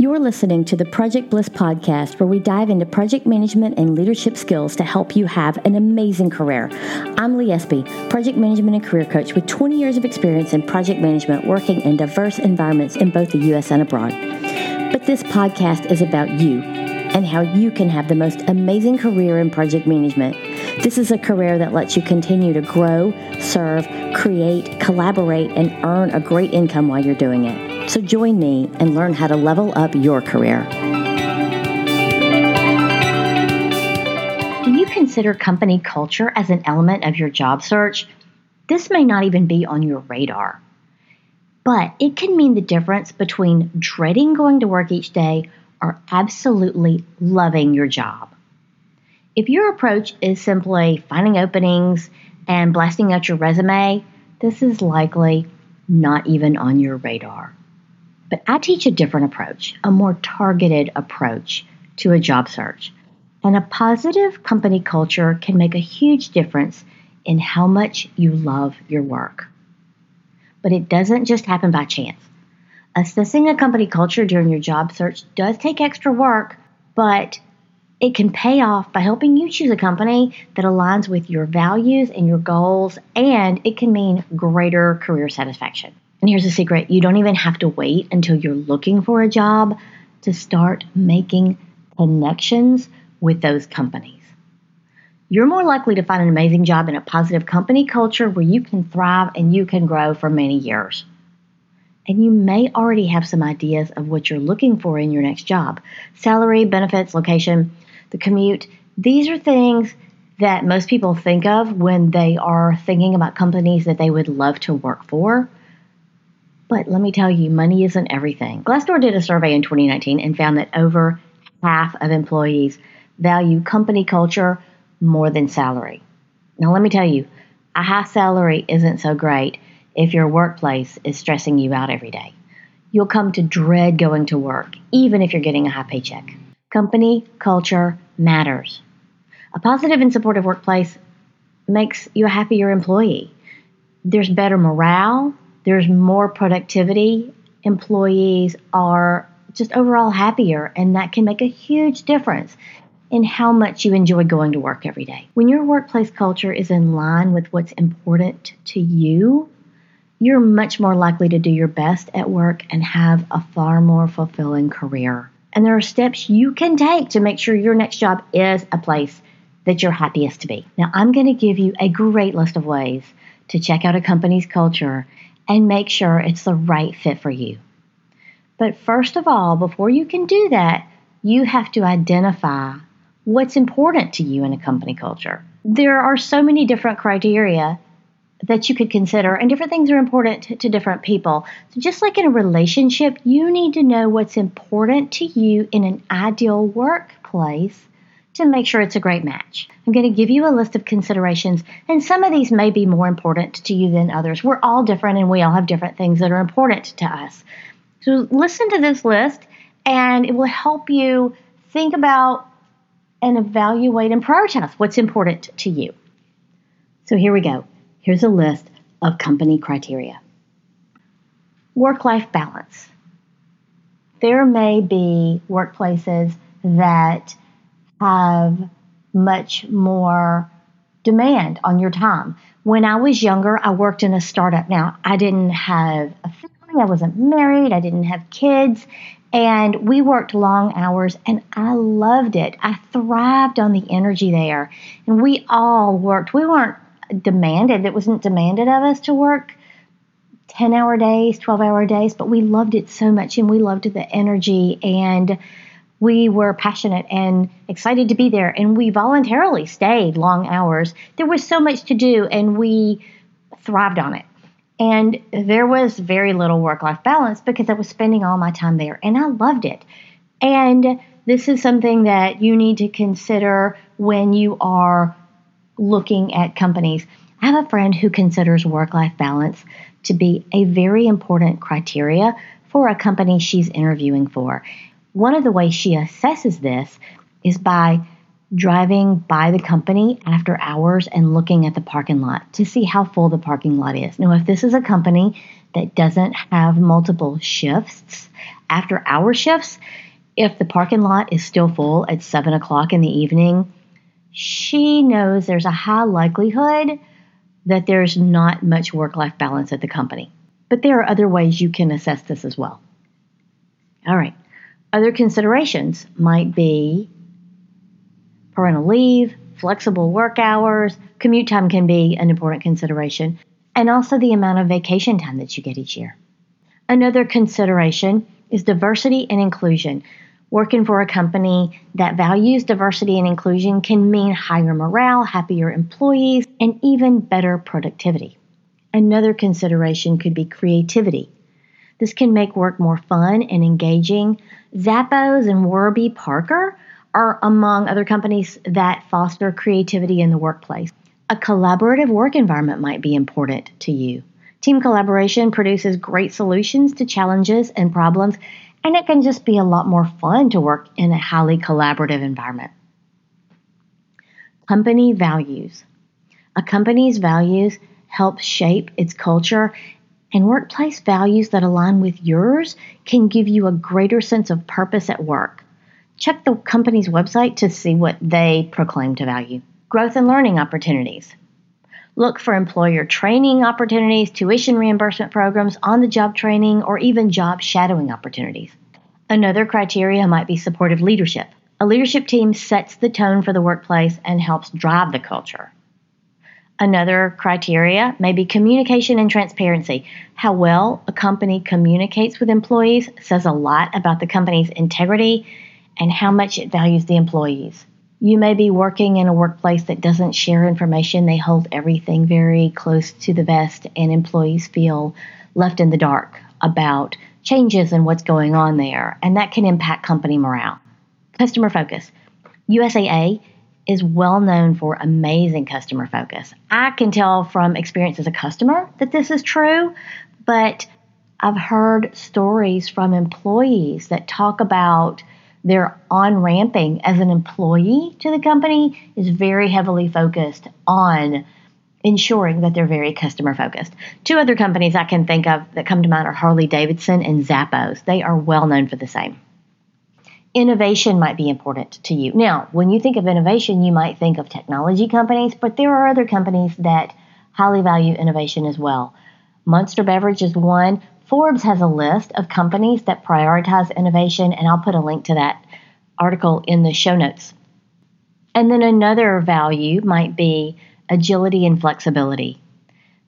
You're listening to the Project Bliss podcast, where we dive into project management and leadership skills to help you have an amazing career. I'm Lee Espy, project management and career coach with 20 years of experience in project management working in diverse environments in both the U.S. and abroad. But this podcast is about you and how you can have the most amazing career in project management. This is a career that lets you continue to grow, serve, create, collaborate, and earn a great income while you're doing it. So join me and learn how to level up your career. Do you consider company culture as an element of your job search? This may not even be on your radar, but it can mean the difference between dreading going to work each day or absolutely loving your job. If your approach is simply finding openings and blasting out your resume, this is likely not even on your radar. But I teach a different approach, a more targeted approach to a job search. And a positive company culture can make a huge difference in how much you love your work. But it doesn't just happen by chance. Assessing a company culture during your job search does take extra work, but it can pay off by helping you choose a company that aligns with your values and your goals, and it can mean greater career satisfaction. And here's a secret you don't even have to wait until you're looking for a job to start making connections with those companies. You're more likely to find an amazing job in a positive company culture where you can thrive and you can grow for many years. And you may already have some ideas of what you're looking for in your next job salary, benefits, location, the commute. These are things that most people think of when they are thinking about companies that they would love to work for. But let me tell you, money isn't everything. Glassdoor did a survey in 2019 and found that over half of employees value company culture more than salary. Now, let me tell you, a high salary isn't so great if your workplace is stressing you out every day. You'll come to dread going to work, even if you're getting a high paycheck. Company culture matters. A positive and supportive workplace makes you a happier employee. There's better morale, there's more productivity. Employees are just overall happier, and that can make a huge difference in how much you enjoy going to work every day. When your workplace culture is in line with what's important to you, you're much more likely to do your best at work and have a far more fulfilling career. And there are steps you can take to make sure your next job is a place that you're happiest to be. Now, I'm going to give you a great list of ways to check out a company's culture and make sure it's the right fit for you. But first of all, before you can do that, you have to identify what's important to you in a company culture. There are so many different criteria that you could consider, and different things are important to, to, different people. So, just like in a relationship, you need to know what's important to you in an ideal workplace to make sure it's a great match. I'm going to give you a list of considerations, and some of these may be more important to you than others. We're all different and we all have different things that are important to us. So, listen to this list, and it will help you think about and evaluate and prioritize what's important to you. So, here we go. Here's a list of company criteria work life balance. There may be workplaces that have much more demand on your time. When I was younger, I worked in a startup. Now, I didn't have a family, I wasn't married, I didn't have kids, and we worked long hours and I loved it. I thrived on the energy there. And we all worked. We weren't demanded, it wasn't demanded of us to work 10 hour days, 12 hour days, but we loved it so much and we loved the energy and we were passionate and excited to be there and we voluntarily stayed long hours. There was so much to do and we thrived on it. And there was very little work life balance because I was spending all my time there and I loved it. And this is something that you need to consider when you are looking at companies. I have a friend who considers work life balance to be a very important criteria for a company she's interviewing for. One of the ways she assesses this is by driving by the company after hours and looking at the parking lot to see how full the parking lot is. Now, if this is a company that doesn't have multiple shifts, after hour shifts, if the parking lot is still full at 7 o'clock in the evening, she knows there's a high likelihood that there's not much work life balance at the company. But there are other ways you can assess this as well. All right. Other considerations might be parental leave, flexible work hours, commute time can be an important consideration, and also the amount of vacation time that you get each year. Another consideration is diversity and inclusion. Working for a company that values diversity and inclusion can mean higher morale, happier employees, and even better productivity. Another consideration could be creativity. This can make work more fun and engaging. Zappos and Warby Parker are among other companies that foster creativity in the workplace. A collaborative work environment might be important to you. Team collaboration produces great solutions to challenges and problems, and it can just be a lot more fun to work in a highly collaborative environment. Company values. A company's values help shape its culture, and workplace values that align with yours can give you a greater sense of purpose at work. Check the company's website to see what they proclaim to value. Growth and learning opportunities. Look for employer training opportunities, tuition reimbursement programs, on the job training, or even job shadowing opportunities. Another criteria might be supportive leadership. A leadership team sets the tone for the workplace and helps drive the culture. Another criteria may be communication and transparency. How well a company communicates with employees says a lot about the company's integrity and how much it values the employees. You may be working in a workplace that doesn't share information. They hold everything very close to the vest, and employees feel left in the dark about changes and what's going on there, and that can impact company morale. Customer focus. USAA is well known for amazing customer focus. I can tell from experience as a customer that this is true, but I've heard stories from employees that talk about their on ramping as an employee to the company is very heavily focused on ensuring that they're very customer focused. Two other companies I can think of that come to mind are Harley Davidson and Zappos. They are well known for the same. Innovation might be important to you. Now, when you think of innovation, you might think of technology companies, but there are other companies that highly value innovation as well. Monster Beverage is one. Forbes has a list of companies that prioritize innovation, and I'll put a link to that article in the show notes. And then another value might be agility and flexibility.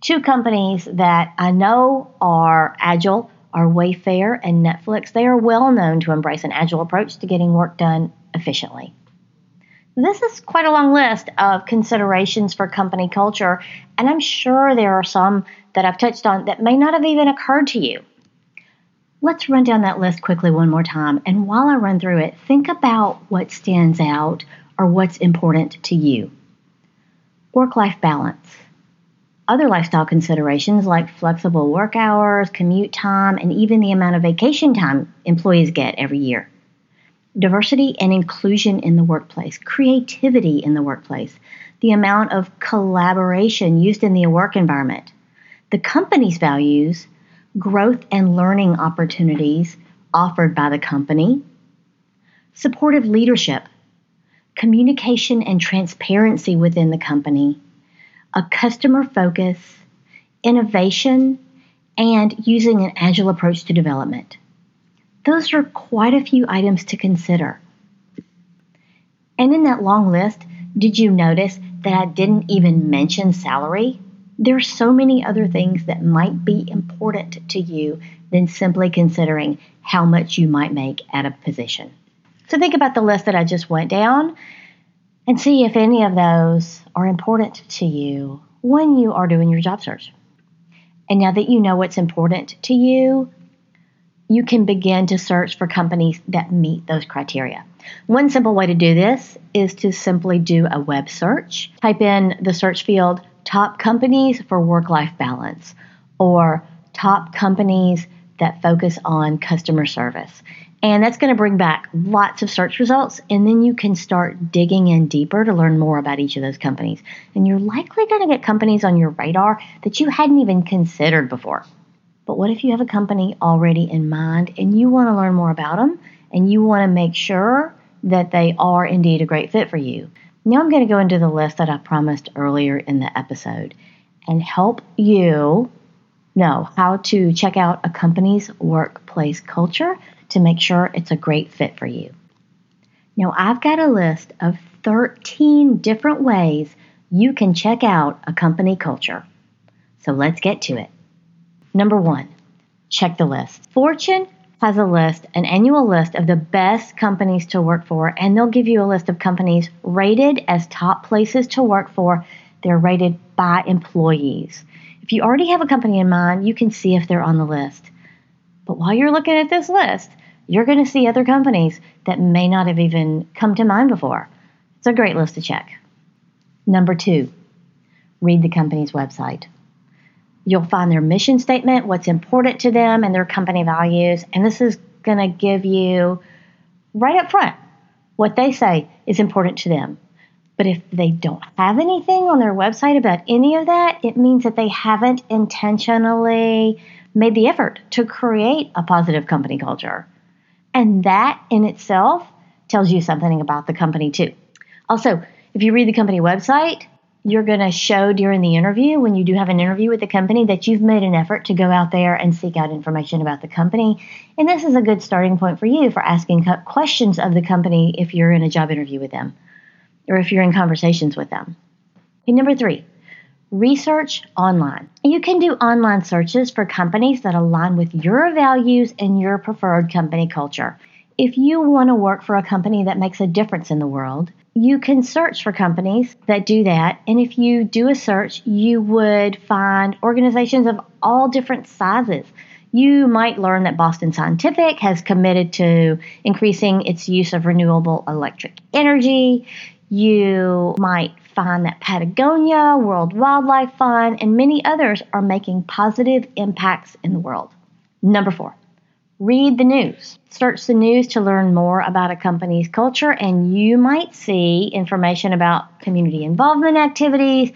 Two companies that I know are agile are Wayfair and Netflix. They are well known to embrace an agile approach to getting work done efficiently. This is quite a long list of considerations for company culture, and I'm sure there are some that I've touched on that may not have even occurred to you. Let's run down that list quickly one more time, and while I run through it, think about what stands out or what's important to you. Work life balance. Other lifestyle considerations like flexible work hours, commute time, and even the amount of vacation time employees get every year. Diversity and inclusion in the workplace, creativity in the workplace, the amount of collaboration used in the work environment, the company's values, growth and learning opportunities offered by the company, supportive leadership, communication and transparency within the company, a customer focus, innovation, and using an agile approach to development. Those are quite a few items to consider. And in that long list, did you notice that I didn't even mention salary? There are so many other things that might be important to you than simply considering how much you might make at a position. So think about the list that I just went down and see if any of those are important to you when you are doing your job search. And now that you know what's important to you, you can begin to search for companies that meet those criteria. One simple way to do this is to simply do a web search. Type in the search field top companies for work life balance or top companies that focus on customer service. And that's going to bring back lots of search results. And then you can start digging in deeper to learn more about each of those companies. And you're likely going to get companies on your radar that you hadn't even considered before. But what if you have a company already in mind and you want to learn more about them and you want to make sure that they are indeed a great fit for you? Now I'm going to go into the list that I promised earlier in the episode and help you know how to check out a company's workplace culture to make sure it's a great fit for you. Now, I've got a list of 13 different ways you can check out a company culture. So let's get to it. Number one, check the list. Fortune has a list, an annual list of the best companies to work for, and they'll give you a list of companies rated as top places to work for. They're rated by employees. If you already have a company in mind, you can see if they're on the list. But while you're looking at this list, you're going to see other companies that may not have even come to mind before. It's a great list to check. Number two, read the company's website. You'll find their mission statement, what's important to them, and their company values. And this is going to give you right up front what they say is important to them. But if they don't have anything on their website about any of that, it means that they haven't intentionally made the effort to create a positive company culture. And that in itself tells you something about the company, too. Also, if you read the company website, you're going to show during the interview, when you do have an interview with the company, that you've made an effort to go out there and seek out information about the company. And this is a good starting point for you for asking questions of the company if you're in a job interview with them or if you're in conversations with them. And number three, research online. You can do online searches for companies that align with your values and your preferred company culture. If you want to work for a company that makes a difference in the world, you can search for companies that do that. And if you do a search, you would find organizations of all different sizes. You might learn that Boston Scientific has committed to increasing its use of renewable electric energy. You might find that Patagonia, World Wildlife Fund, and many others are making positive impacts in the world. Number four, read the news. Search the news to learn more about a company's culture, and you might see information about community involvement activities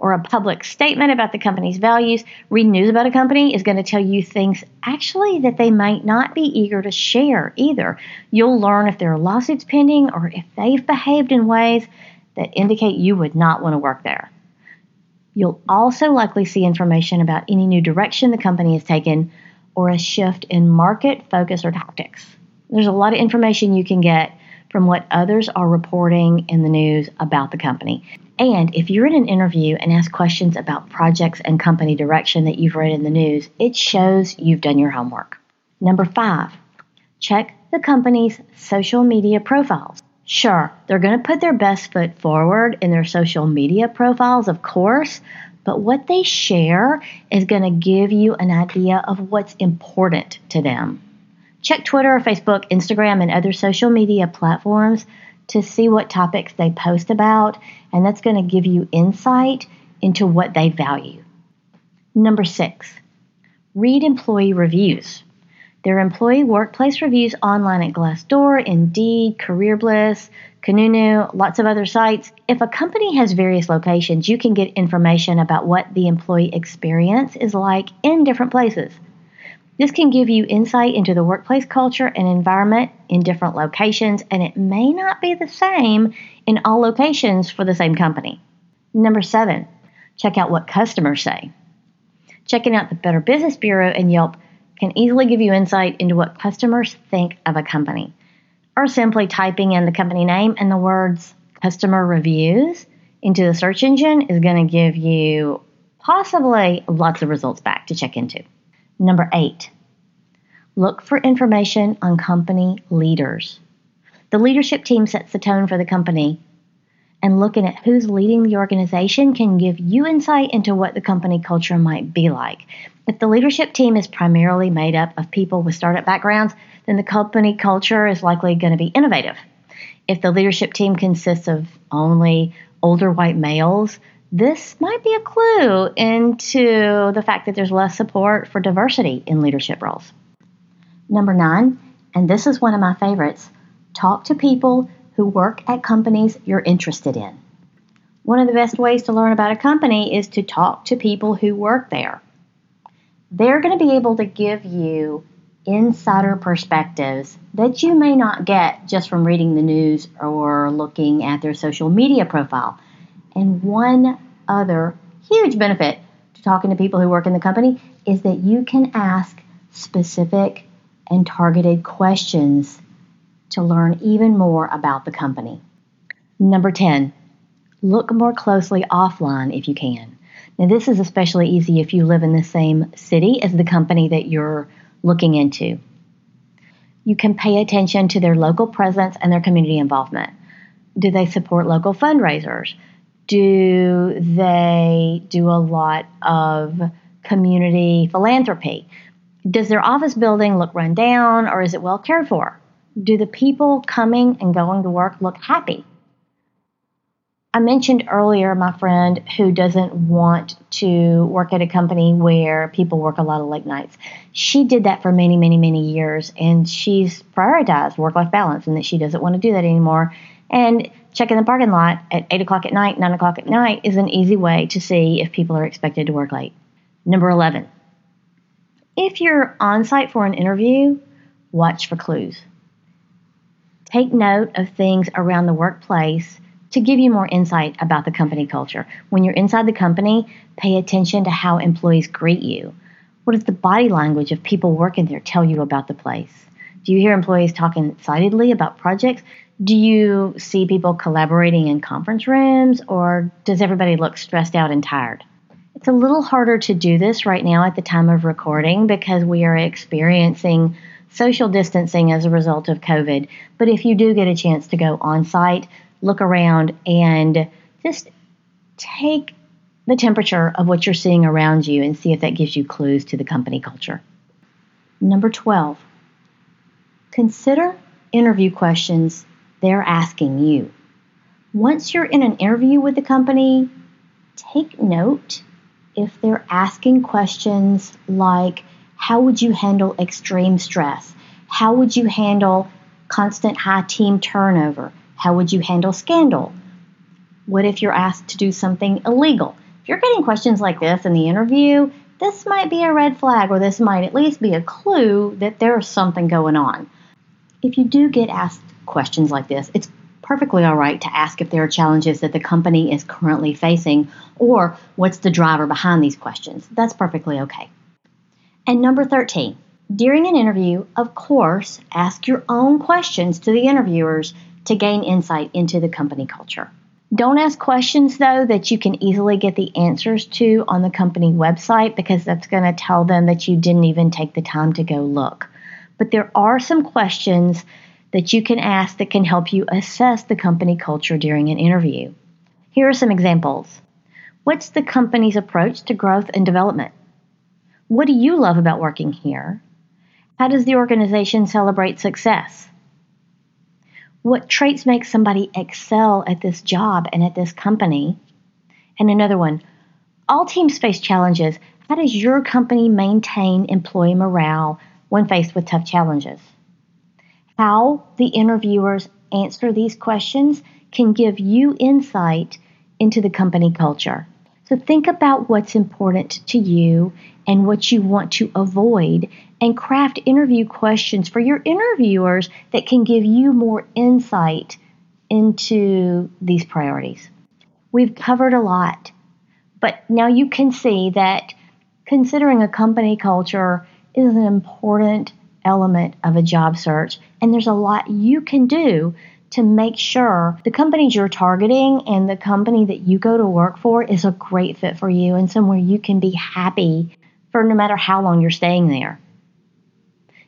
or a public statement about the company's values. Read news about a company is going to tell you things actually that they might not be eager to share either. You'll learn if there are lawsuits pending or if they've behaved in ways that indicate you would not want to work there. You'll also likely see information about any new direction the company has taken or a shift in market focus or tactics. There's a lot of information you can get from what others are reporting in the news about the company. And if you're in an interview and ask questions about projects and company direction that you've read in the news, it shows you've done your homework. Number five, check the company's social media profiles. Sure, they're going to put their best foot forward in their social media profiles, of course, but what they share is going to give you an idea of what's important to them. Check Twitter, Facebook, Instagram, and other social media platforms to see what topics they post about, and that's going to give you insight into what they value. Number six, read employee reviews. There are employee workplace reviews online at Glassdoor, Indeed, CareerBliss, Kununu, lots of other sites. If a company has various locations, you can get information about what the employee experience is like in different places. This can give you insight into the workplace culture and environment in different locations, and it may not be the same in all locations for the same company. Number seven, check out what customers say. Checking out the Better Business Bureau and Yelp can easily give you insight into what customers think of a company. Or simply typing in the company name and the words customer reviews into the search engine is going to give you possibly lots of results back to check into. Number eight, look for information on company leaders. The leadership team sets the tone for the company, and looking at who's leading the organization can give you insight into what the company culture might be like. If the leadership team is primarily made up of people with startup backgrounds, then the company culture is likely going to be innovative. If the leadership team consists of only older white males, this might be a clue into the fact that there's less support for diversity in leadership roles. Number nine, and this is one of my favorites talk to people who work at companies you're interested in. One of the best ways to learn about a company is to talk to people who work there. They're going to be able to give you insider perspectives that you may not get just from reading the news or looking at their social media profile. And one other huge benefit to talking to people who work in the company is that you can ask specific and targeted questions to learn even more about the company. Number 10, look more closely offline if you can. Now, this is especially easy if you live in the same city as the company that you're looking into. You can pay attention to their local presence and their community involvement. Do they support local fundraisers? Do they do a lot of community philanthropy? Does their office building look run down or is it well cared for? Do the people coming and going to work look happy? I mentioned earlier my friend who doesn't want to work at a company where people work a lot of late nights. She did that for many, many, many years, and she's prioritized work life balance and that she doesn't want to do that anymore. And checking the parking lot at 8 o'clock at night, 9 o'clock at night is an easy way to see if people are expected to work late. Number 11. If you're on site for an interview, watch for clues. Take note of things around the workplace to give you more insight about the company culture. When you're inside the company, pay attention to how employees greet you. What does the body language of people working there tell you about the place? Do you hear employees talking excitedly about projects? Do you see people collaborating in conference rooms, or does everybody look stressed out and tired? It's a little harder to do this right now at the time of recording because we are experiencing social distancing as a result of COVID. But if you do get a chance to go on site, look around and just take the temperature of what you're seeing around you and see if that gives you clues to the company culture. Number 12, consider interview questions they're asking you. Once you're in an interview with the company, take note if they're asking questions like, How would you handle extreme stress? How would you handle constant high team turnover? How would you handle scandal? What if you're asked to do something illegal? If you're getting questions like this in the interview, this might be a red flag or this might at least be a clue that there's something going on. If you do get asked questions like this, it's perfectly all right to ask if there are challenges that the company is currently facing or what's the driver behind these questions. That's perfectly okay. And number 13, during an interview, of course, ask your own questions to the interviewers to gain insight into the company culture. Don't ask questions, though, that you can easily get the answers to on the company website because that's going to tell them that you didn't even take the time to go look. But there are some questions that you can ask that can help you assess the company culture during an interview. Here are some examples What's the company's approach to growth and development? What do you love about working here? How does the organization celebrate success? what traits make somebody excel at this job and at this company? And another one, all teams face challenges. How does your company maintain employee morale when faced with tough challenges? How the interviewers answer these questions can give you insight into the company culture. So think about what's important to you and what you want to avoid and craft interview questions for your interviewers that can give you more insight into these priorities. We've covered a lot, but now you can see that considering a company culture is an important element of a job search, and there's a lot you can do to make sure the companies you're targeting and the company that you go to work for is a great fit for you and somewhere you can be happy for no matter how long you're staying there.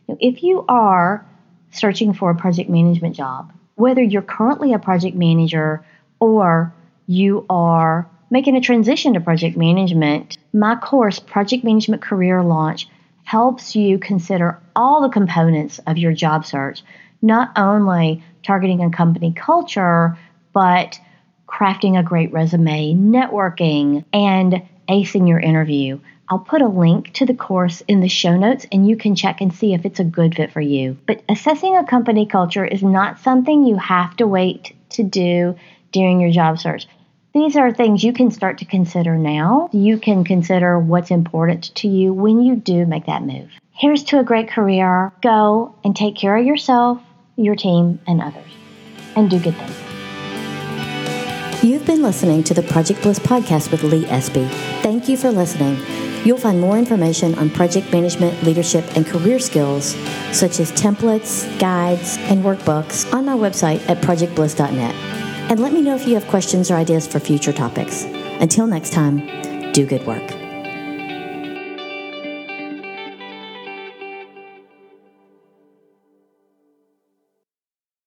If you are searching for a project management job, whether you're currently a project manager or you are making a transition to project management, my course, Project Management Career Launch, helps you consider all the components of your job search, not only targeting a company culture, but crafting a great resume, networking, and acing your interview. I'll put a link to the course in the show notes and you can check and see if it's a good fit for you. But assessing a company culture is not something you have to wait to do during your job search. These are things you can start to consider now. You can consider what's important to you when you do make that move. Here's to a great career. Go and take care of yourself, your team, and others. And do good things. You've been listening to the Project Bliss podcast with Lee Espy. Thank you for listening. You'll find more information on project management, leadership, and career skills, such as templates, guides, and workbooks, on my website at projectbliss.net. And let me know if you have questions or ideas for future topics. Until next time, do good work.